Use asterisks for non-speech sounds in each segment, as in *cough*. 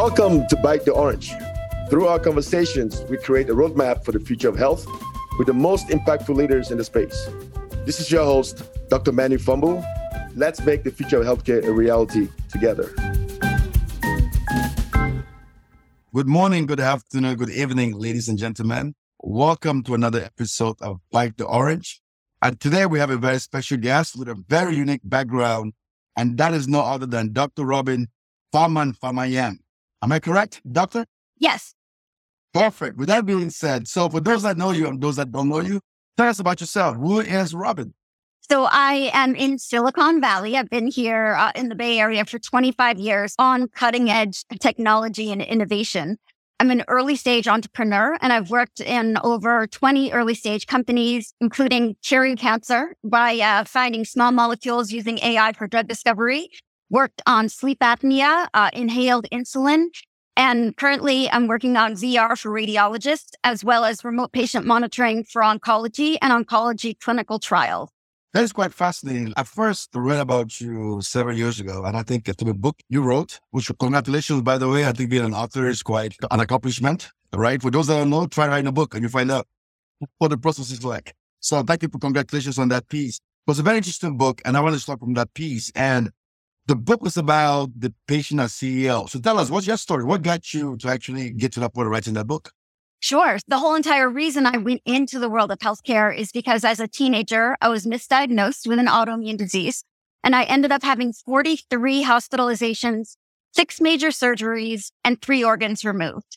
Welcome to Bite the Orange. Through our conversations, we create a roadmap for the future of health with the most impactful leaders in the space. This is your host, Dr. Manu Fombu. Let's make the future of healthcare a reality together. Good morning, good afternoon, good evening, ladies and gentlemen. Welcome to another episode of Bite the Orange. And today we have a very special guest with a very unique background, and that is no other than Dr. Robin Farmanfarmaian. Am I correct, Doctor? Yes. Perfect. With that being said, so for those that know you and those that don't know you, tell us about yourself. Who is Robin? So I am in Silicon Valley. I've been here uh, in the Bay Area for 25 years on cutting edge technology and innovation. I'm an early stage entrepreneur and I've worked in over 20 early stage companies, including curing cancer by uh, finding small molecules using AI for drug discovery, worked on sleep apnea, uh, inhaled insulin, and currently, I'm working on VR for radiologists, as well as remote patient monitoring for oncology and oncology clinical trials. That is quite fascinating. I first read about you several years ago, and I think a book you wrote, which congratulations, by the way. I think being an author is quite an accomplishment, right? For those that don't know, try writing a book and you find out what the process is like. So thank you for congratulations on that piece. It was a very interesting book, and I want to start from that piece. And the book was about the patient as CEO. So tell us, what's your story? What got you to actually get to that point of writing that book? Sure. The whole entire reason I went into the world of healthcare is because as a teenager, I was misdiagnosed with an autoimmune disease and I ended up having 43 hospitalizations, six major surgeries, and three organs removed.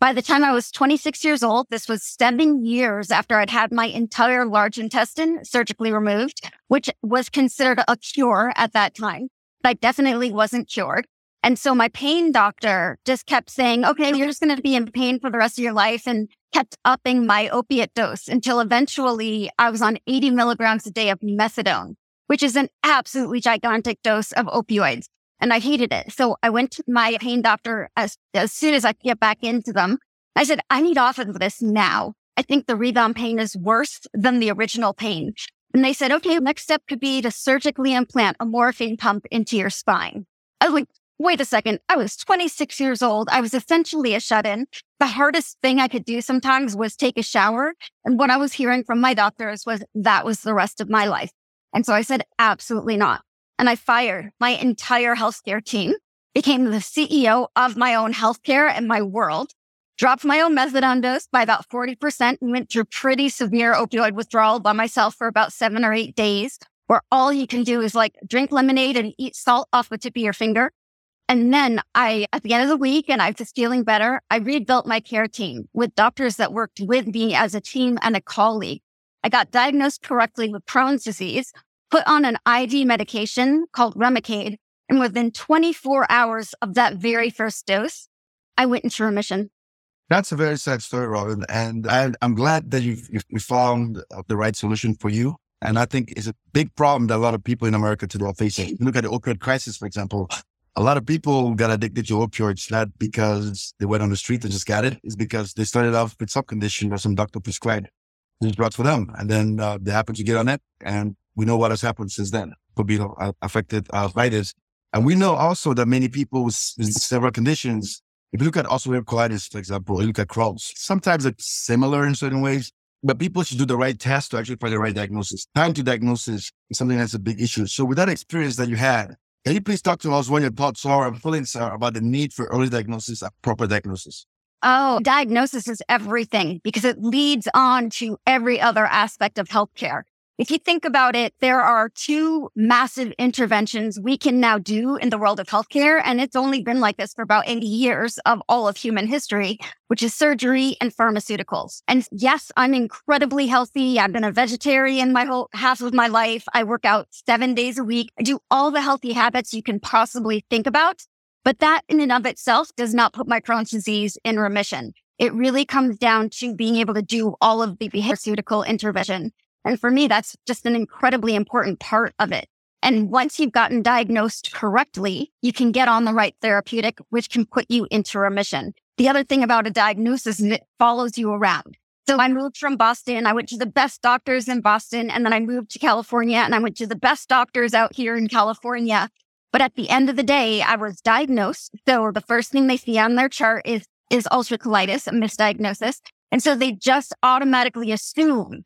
By the time I was 26 years old, this was seven years after I'd had my entire large intestine surgically removed, which was considered a cure at that time. I definitely wasn't cured. And so my pain doctor just kept saying, okay, you're just going to be in pain for the rest of your life and kept upping my opiate dose until eventually I was on 80 milligrams a day of methadone, which is an absolutely gigantic dose of opioids. And I hated it. So I went to my pain doctor as, as soon as I could get back into them. I said, I need off of this now. I think the rebound pain is worse than the original pain. And they said, okay, next step could be to surgically implant a morphine pump into your spine. I was like, wait a second. I was 26 years old. I was essentially a shut in. The hardest thing I could do sometimes was take a shower. And what I was hearing from my doctors was that was the rest of my life. And so I said, absolutely not. And I fired my entire healthcare team, became the CEO of my own healthcare and my world dropped my own methadone dose by about 40% and went through pretty severe opioid withdrawal by myself for about seven or eight days, where all you can do is like drink lemonade and eat salt off the tip of your finger. And then I, at the end of the week, and I was feeling better, I rebuilt my care team with doctors that worked with me as a team and a colleague. I got diagnosed correctly with Crohn's disease, put on an IV medication called Remicade, and within 24 hours of that very first dose, I went into remission. That's a very sad story, Robin. And I, am glad that you've, you found the right solution for you. And I think it's a big problem that a lot of people in America today are facing. Look at the opioid crisis, for example. A lot of people got addicted to opioids, not because they went on the street and just got it. It's because they started off with some condition or some doctor prescribed these drugs for them. And then uh, they happen to get on it. And we know what has happened since then. Be uh, affected uh, by this. And we know also that many people with several conditions if you look at ulcerative colitis, for example, you look at Crohn's, sometimes it's similar in certain ways, but people should do the right test to actually find the right diagnosis. Time to diagnosis is something that's a big issue. So with that experience that you had, can you please talk to us what your thoughts are and feelings are about the need for early diagnosis and proper diagnosis? Oh, diagnosis is everything because it leads on to every other aspect of healthcare. If you think about it, there are two massive interventions we can now do in the world of healthcare. And it's only been like this for about 80 years of all of human history, which is surgery and pharmaceuticals. And yes, I'm incredibly healthy. I've been a vegetarian my whole half of my life. I work out seven days a week. I do all the healthy habits you can possibly think about. But that in and of itself does not put my Crohn's disease in remission. It really comes down to being able to do all of the behavioral intervention. And for me, that's just an incredibly important part of it. And once you've gotten diagnosed correctly, you can get on the right therapeutic, which can put you into remission. The other thing about a diagnosis is it follows you around. So I moved from Boston. I went to the best doctors in Boston and then I moved to California and I went to the best doctors out here in California. But at the end of the day, I was diagnosed. So the first thing they see on their chart is, is ulcerative colitis, a misdiagnosis. And so they just automatically assume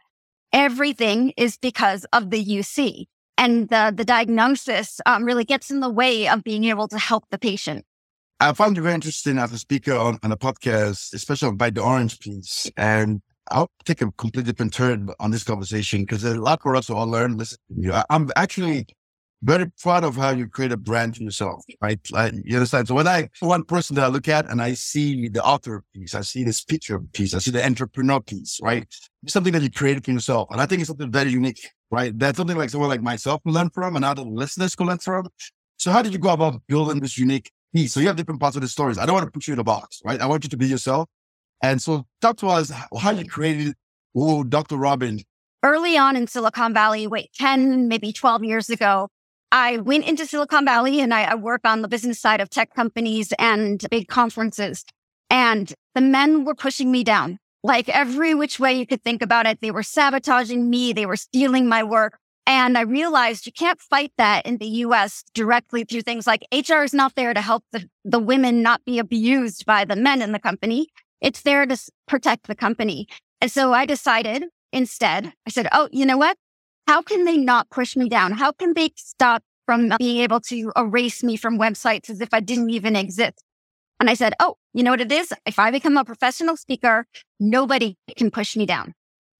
everything is because of the UC. And the, the diagnosis um, really gets in the way of being able to help the patient. I found you very interesting as a speaker on, on a podcast, especially Bite the Orange piece. And I'll take a completely different turn on this conversation because there's a lot for us to all learn. Listen, to you. I'm actually very proud of how you create a brand for yourself, right? Like, you understand? So when I, one person that I look at and I see the author piece, I see the speaker piece, I see the entrepreneur piece, right? It's something that you created for yourself. And I think it's something very unique, right? That's something like someone like myself can learn from and other listeners can learn from. So how did you go about building this unique piece. So you have different parts of the stories. I don't want to put you in a box, right? I want you to be yourself. And so talk to us how you created oh, Dr. Robin. Early on in Silicon Valley, wait, 10, maybe 12 years ago, I went into Silicon Valley and I, I work on the business side of tech companies and big conferences. And the men were pushing me down. Like every which way you could think about it, they were sabotaging me. They were stealing my work. And I realized you can't fight that in the US directly through things like HR is not there to help the, the women not be abused by the men in the company. It's there to protect the company. And so I decided instead, I said, Oh, you know what? How can they not push me down? How can they stop from being able to erase me from websites as if I didn't even exist? And I said, Oh, you know what it is? If I become a professional speaker, nobody can push me down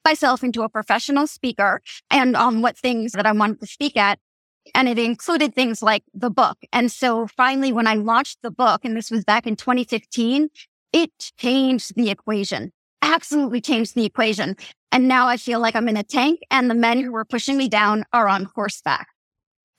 myself into a professional speaker and on what things that I wanted to speak at. And it included things like the book. And so finally, when I launched the book, and this was back in 2015, it changed the equation, absolutely changed the equation. And now I feel like I'm in a tank and the men who were pushing me down are on horseback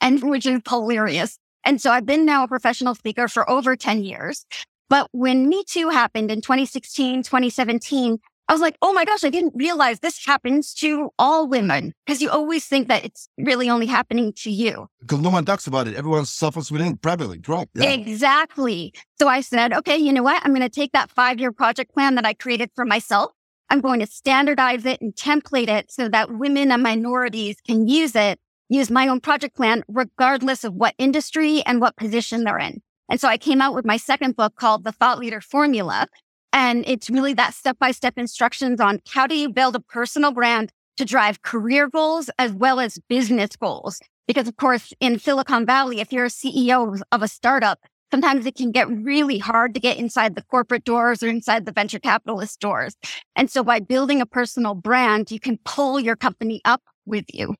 and *laughs* which is hilarious. And so I've been now a professional speaker for over 10 years. But when Me Too happened in 2016, 2017, I was like, oh my gosh, I didn't realize this happens to all women because you always think that it's really only happening to you. Because no one talks about it. Everyone suffers with it privately, right? Yeah. Exactly. So I said, okay, you know what? I'm going to take that five year project plan that I created for myself. I'm going to standardize it and template it so that women and minorities can use it, use my own project plan, regardless of what industry and what position they're in. And so I came out with my second book called The Thought Leader Formula, and it's really that step by step instructions on how do you build a personal brand to drive career goals as well as business goals. Because of course, in Silicon Valley, if you're a CEO of a startup, sometimes it can get really hard to get inside the corporate doors or inside the venture capitalist doors. And so by building a personal brand, you can pull your company up with you.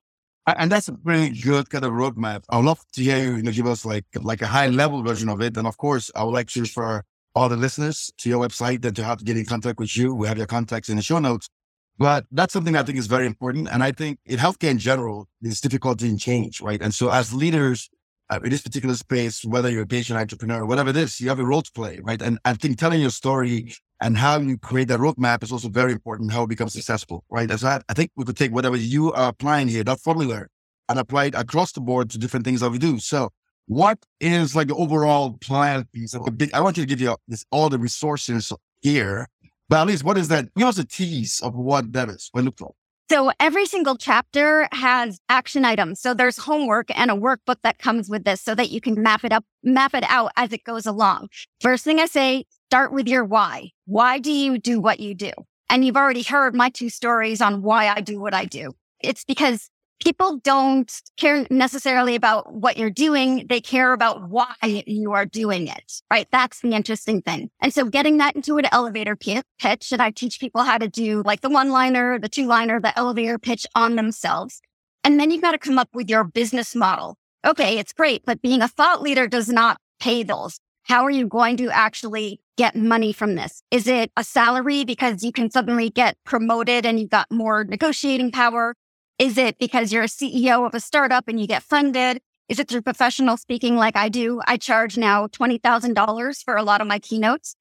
And that's a really good kind of roadmap. I would love to hear you, you know, give us like like a high level version of it. And of course, I would like to refer all the listeners to your website and to have to get in contact with you. We have your contacts in the show notes. But that's something I think is very important. And I think in healthcare in general, there's difficulty in change, right? And so as leaders uh, in this particular space, whether you're a patient entrepreneur, whatever it is, you have a role to play, right? And I think telling your story and how you create that roadmap is also very important, how it becomes successful, right? As I, I think we could take whatever you are applying here, that formula, and apply it across the board to different things that we do. So what is like the overall plan piece? I want you to give you this, all the resources here, but at least what is that? Give us a tease of what that is. What look like. So every single chapter has action items. So there's homework and a workbook that comes with this so that you can map it up, map it out as it goes along. First thing I say, start with your why. Why do you do what you do? And you've already heard my two stories on why I do what I do. It's because people don't care necessarily about what you're doing. They care about why you are doing it, right? That's the interesting thing. And so getting that into an elevator pitch, and I teach people how to do like the one liner, the two liner, the elevator pitch on themselves. And then you've got to come up with your business model. Okay, it's great, but being a thought leader does not pay those. How are you going to actually get money from this? Is it a salary because you can suddenly get promoted and you've got more negotiating power? Is it because you're a CEO of a startup and you get funded? Is it through professional speaking like I do? I charge now $20,000 for a lot of my keynotes.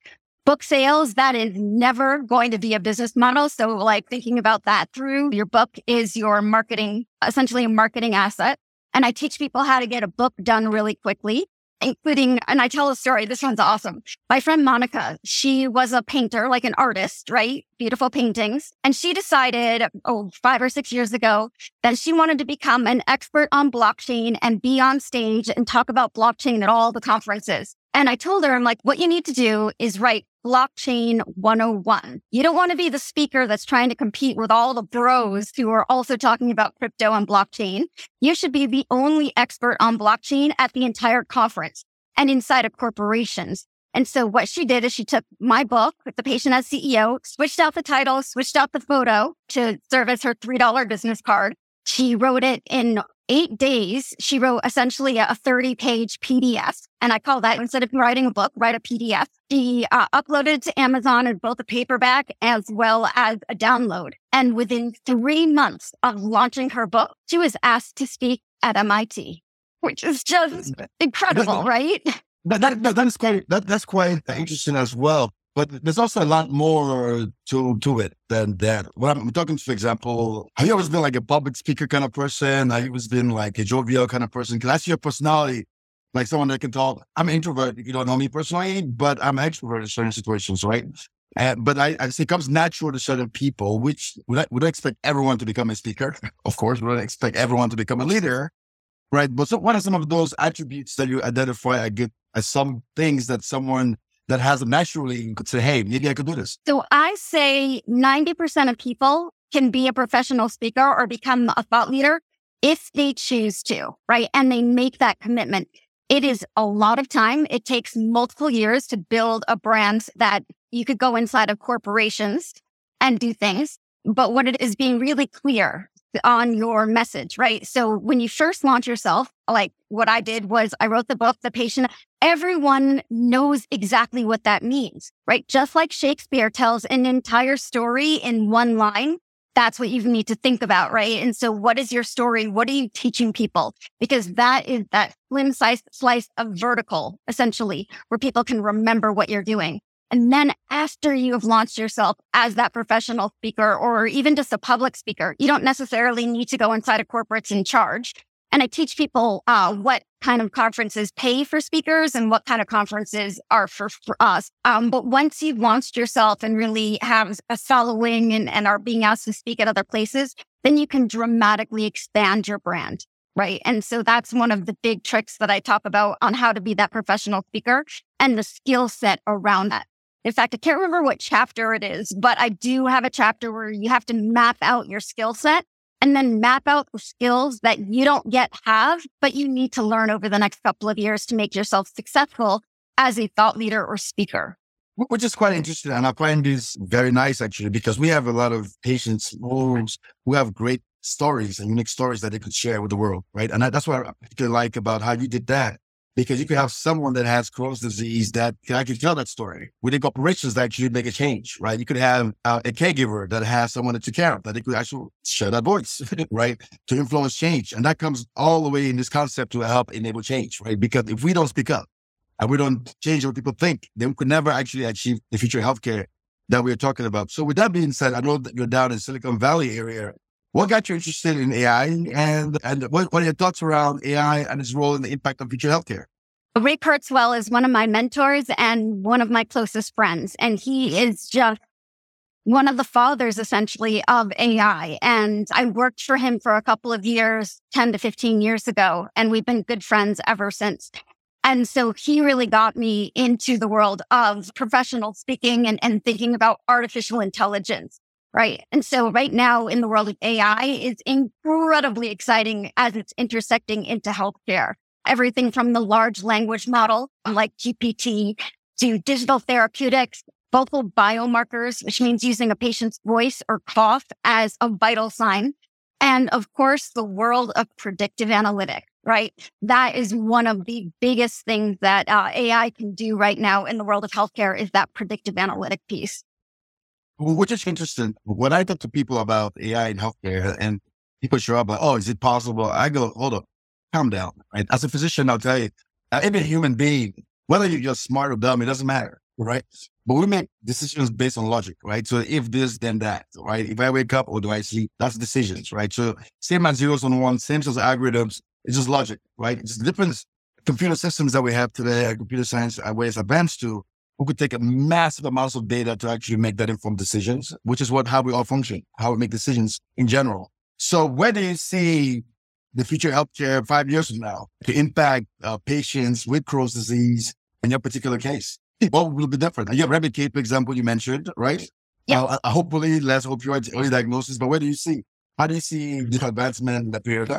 Book sales, that is never going to be a business model. So like thinking about that through your book is your marketing, essentially a marketing asset. And I teach people how to get a book done really quickly. Including, and I tell a story. This one's awesome. My friend Monica, she was a painter, like an artist, right? Beautiful paintings. And she decided, oh, five or six years ago that she wanted to become an expert on blockchain and be on stage and talk about blockchain at all the conferences. And I told her, I'm like, what you need to do is write blockchain 101. You don't want to be the speaker that's trying to compete with all the bros who are also talking about crypto and blockchain. You should be the only expert on blockchain at the entire conference and inside of corporations. And so what she did is she took my book with the patient as CEO, switched out the title, switched out the photo to serve as her $3 business card. She wrote it in eight days, she wrote essentially a 30 page PDF. And I call that instead of writing a book, write a PDF. She uh, uploaded to Amazon as both a paperback as well as a download. And within three months of launching her book, she was asked to speak at MIT, which is just incredible, right? That, that, that is quite, that, that's quite interesting as well. But there's also a lot more to to it than that. When I'm talking, for example, have you always been like a public speaker kind of person? Have you always been like a jovial kind of person? Because see your personality, like someone that can talk. I'm an introvert. You don't know me personally, but I'm an extrovert in certain situations, right? And, but I, I it comes natural to certain people, which would I, would I expect everyone to become a speaker? *laughs* Of course, would I expect everyone to become a leader? Right. But so what are some of those attributes that you identify as some things that someone that has naturally could say, hey, maybe I could do this? So I say 90% of people can be a professional speaker or become a thought leader if they choose to, right? And they make that commitment. It is a lot of time. It takes multiple years to build a brand that you could go inside of corporations and do things. But what it is being really clear on your message, right? So when you first launch yourself, like what I did was I wrote the book, The Patient. Everyone knows exactly what that means, right? Just like Shakespeare tells an entire story in one line. That's what you need to think about, right? And so what is your story? What are you teaching people? Because that is that slim slice, slice of vertical, essentially, where people can remember what you're doing. And then after you have launched yourself as that professional speaker or even just a public speaker, you don't necessarily need to go inside of corporates in charge. And I teach people uh, what kind of conferences pay for speakers and what kind of conferences are for, for us. Um, but once you've launched yourself and really have a following and, and are being asked to speak at other places, then you can dramatically expand your brand. Right. And so that's one of the big tricks that I talk about on how to be that professional speaker and the skill set around that. In fact, I can't remember what chapter it is, but I do have a chapter where you have to map out your skill set and then map out the skills that you don't yet have, but you need to learn over the next couple of years to make yourself successful as a thought leader or speaker. Which is quite interesting. And I find this very nice actually, because we have a lot of patients who have great stories and unique stories that they could share with the world. Right. And that's what I particularly like about how you did that because you could have someone that has Crohn's disease that can actually tell that story. Within corporations that actually make a change, right? You could have uh, a caregiver that has someone that to care that they could actually share that voice, *laughs* right? To influence change. And that comes all the way in this concept to help enable change, right? Because if we don't speak up and we don't change what people think, then we could never actually achieve the future healthcare that we're talking about. So with that being said, I know that you're down in Silicon Valley area. What got you interested in AI and, and what, what are your thoughts around AI and its role in the impact on future healthcare? Ray Kurzweil is one of my mentors and one of my closest friends. And he is just one of the fathers essentially of AI. And I worked for him for a couple of years, 10 to 15 years ago, and we've been good friends ever since. And so he really got me into the world of professional speaking and, and thinking about artificial intelligence. Right. And so right now in the world of AI is incredibly exciting as it's intersecting into healthcare. Everything from the large language model like GPT to digital therapeutics, vocal biomarkers, which means using a patient's voice or cough as a vital sign. And of course, the world of predictive analytics, right? That is one of the biggest things that uh, AI can do right now in the world of healthcare is that predictive analytic piece. Which is interesting. When I talk to people about AI in healthcare and people show up like, oh, is it possible? I go, hold up, calm down. Right? As a physician, I'll tell you, uh, every human being, whether you're smart or dumb, it doesn't matter. Right. But we make decisions based on logic, right? So if this, then that, right? If I wake up or do I sleep, that's decisions, right? So same as zeros and ones, same as algorithms, it's just logic, right? It's the difference computer systems that we have today, computer science uh, ways advanced to, we could take a massive amounts of data to actually make that informed decisions, which is what how we all function, how we make decisions in general. So where do you see the future healthcare five years from now to impact uh, patients with Crohn's disease in your particular case? What will be different? You have Remicade, for example, you mentioned, right? Yeah. Uh, hopefully less opioids, early diagnosis, but where do you see? How do you see the advancement in that period?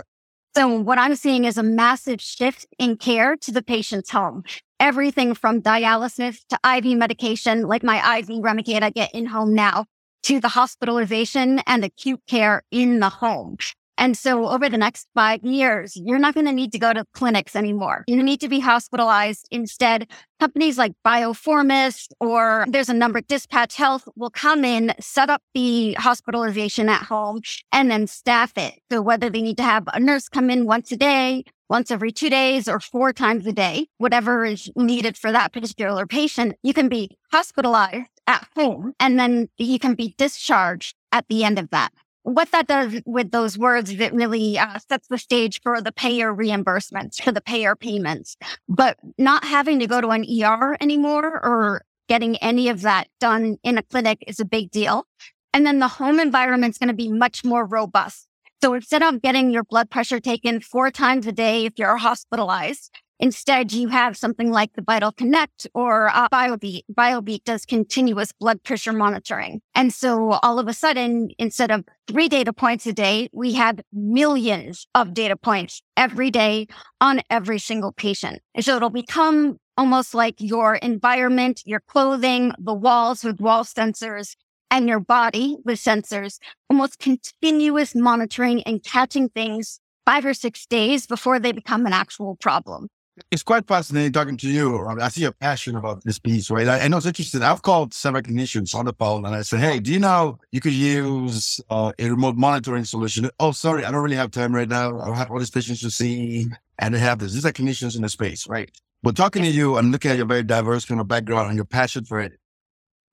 So what I'm seeing is a massive shift in care to the patient's home. Everything from dialysis to IV medication, like my IV Remicade I get in home now, to the hospitalization and acute care in the home. And so over the next five years, you're not going to need to go to clinics anymore. You need to be hospitalized. Instead, companies like Biofourmis or there's a number, Dispatch Health will come in, set up the hospitalization at home and then staff it. So whether they need to have a nurse come in once a day, once every two days or four times a day, whatever is needed for that particular patient, you can be hospitalized at home and then you can be discharged at the end of that what that does with those words is it really uh, sets the stage for the payer reimbursements, for the payer payments. But not having to go to an ER anymore or getting any of that done in a clinic is a big deal. And then the home environment is going to be much more robust. So instead of getting your blood pressure taken four times a day if you're hospitalized, Instead, you have something like the Vital Connect or uh, BioBeat. BioBeat does continuous blood pressure monitoring. And so all of a sudden, instead of three data points a day, we have millions of data points every day on every single patient. And so it'll become almost like your environment, your clothing, the walls with wall sensors and your body with sensors, almost continuous monitoring and catching things five or six days before they become an actual problem. It's quite fascinating talking to you. I see your passion about this piece, right? I, I know it's interesting. I've called some clinicians on the phone and I said, Hey, do you know you could use uh, a remote monitoring solution? Oh, sorry, I don't really have time right now. I don't have all these patients to see. And they have this. These are clinicians in the space, right? But talking to you and looking at your very diverse kind of background and your passion for it,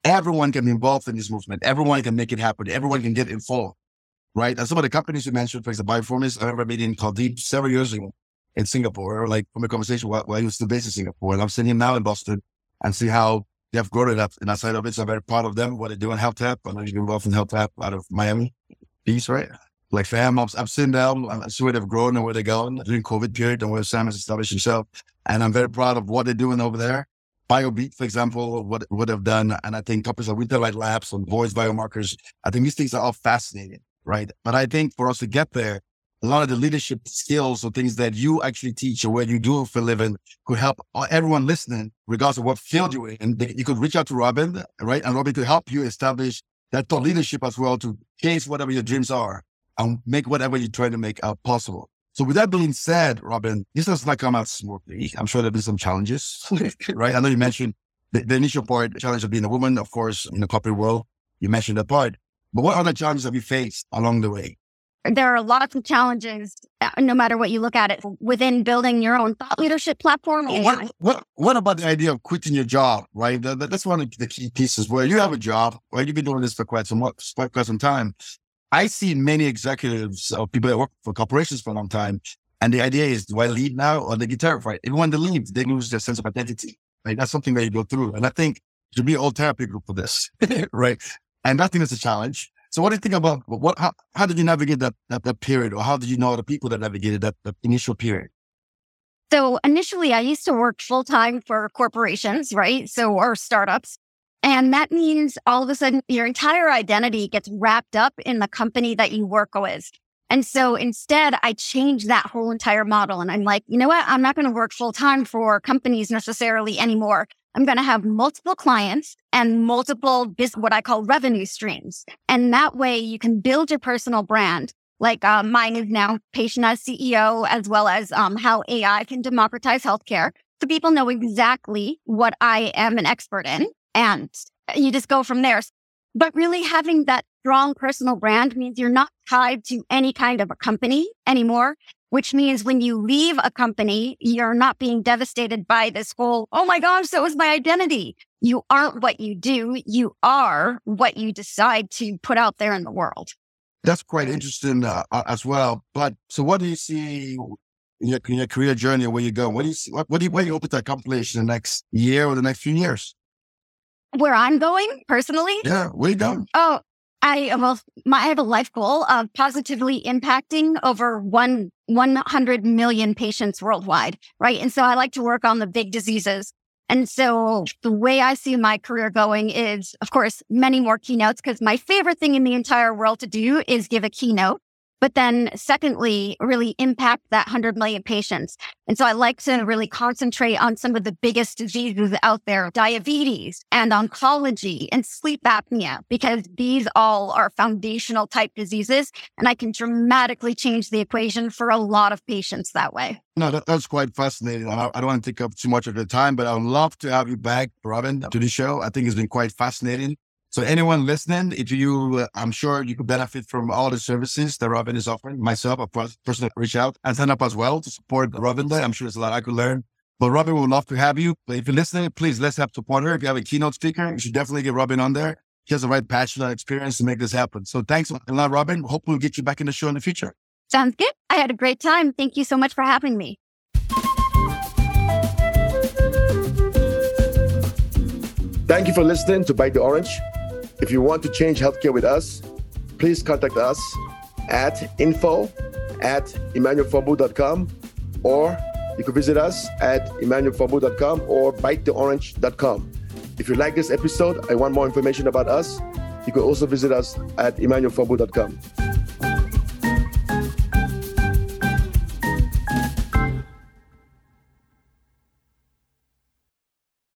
everyone can be involved in this movement. Everyone can make it happen. Everyone can get involved, right? And some of the companies you mentioned, for example, Biofourmis, I remember meeting Deep several years ago in Singapore, like from a conversation while, while he was still based in Singapore. And I'm seeing him now in Boston and see how they have grown it up. And outside of oh, it, so I'm very proud of them, what they do in Health Tap. I know you've been involved in Health Tap out of Miami Beach, right? Like fam, I'm, I'm them, I see where they've grown and where they're going during COVID period and where Sam has established himself. And I'm very proud of what they're doing over there. BioBeat, for example, what, what they've done. And I think companies like Retail Labs and voice biomarkers, I think these things are all fascinating, right? But I think for us to get there, a lot of the leadership skills or things that you actually teach or what you do for a living could help everyone listening, regardless of what field you're in. You could reach out to Robin, right? And Robin could help you establish that thought leadership as well to chase whatever your dreams are and make whatever you're trying to make uh, possible. So with that being said, Robin, this does not come out smoothly. I'm sure there'll be some challenges, *laughs* right? I know you mentioned the, the initial part, the challenge of being a woman, of course, in the corporate world. You mentioned that part. But what other challenges have you faced along the way? There are lots of challenges, uh, no matter what you look at it, within building your own thought leadership platform. What, what, what about the idea of quitting your job, right? That, that's one of the key pieces where you have a job, right? You've been doing this for quite some, quite some time. I see many executives or people that work for corporations for a long time. And the idea is, do I leave now or they get terrified? Even when they leave, they lose their sense of identity, right? That's something that you go through. And I think should be a whole therapy group for this, *laughs* right? And I think it's a challenge. So what do you think about what? How, how did you navigate that, that, that period, or how did you know the people that navigated that, that initial period? So initially, I used to work full time for corporations, right? So or startups, and that means all of a sudden your entire identity gets wrapped up in the company that you work with. And so instead, I changed that whole entire model, and I'm like, you know what? I'm not going to work full time for companies necessarily anymore. I'm going to have multiple clients and multiple what I call revenue streams. And that way you can build your personal brand. Like uh, mine is now patient as CEO, as well as um, how AI can democratize healthcare. So people know exactly what I am an expert in. And you just go from there. But really having that strong personal brand means you're not tied to any kind of a company anymore which means when you leave a company, you're not being devastated by this whole, oh my gosh, so was my identity. You aren't what you do. You are what you decide to put out there in the world. That's quite interesting uh, as well. But so what do you see in your, in your career journey where you go? What do you what, what do you what do you hope to accomplish in the next year or the next few years? Where I'm going personally? Yeah, where you going? Oh, I uh, well, my, I have a life goal of positively impacting over one 100 million patients worldwide, right? And so I like to work on the big diseases. And so the way I see my career going is, of course, many more keynotes because my favorite thing in the entire world to do is give a keynote. But then secondly, really impact that 100 million patients. And so I like to mm. really concentrate on some of the biggest diseases out there, diabetes and oncology and sleep apnea, because these all are foundational type diseases. And I can dramatically change the equation for a lot of patients that way. No, that, that's quite fascinating. I, I don't want to take up too much of your time, but I would love to have you back, Robin, to the show. I think it's been quite fascinating. So anyone listening, if you, uh, I'm sure you could benefit from all the services that Robin is offering. Myself, a person reach out and sign up as well to support Robin there. I'm sure there's a lot I could learn. But Robin would love to have you. But if you're listening, please let's help support her. If you have a keynote speaker, you should definitely get Robin on there. She has the right passion and experience to make this happen. So thanks a lot, Robin. Hope we'll get you back in the show in the future. Sounds good. I had a great time. Thank you so much for having me. Thank you for listening to Bite the Orange. If you want to change healthcare with us, please contact us at info at emmanuelfombu.com or you can visit us at emmanuelfombu.com or bitetheorange.com. If you like this episode and want more information about us, you can also visit us at emmanuelfombu.com.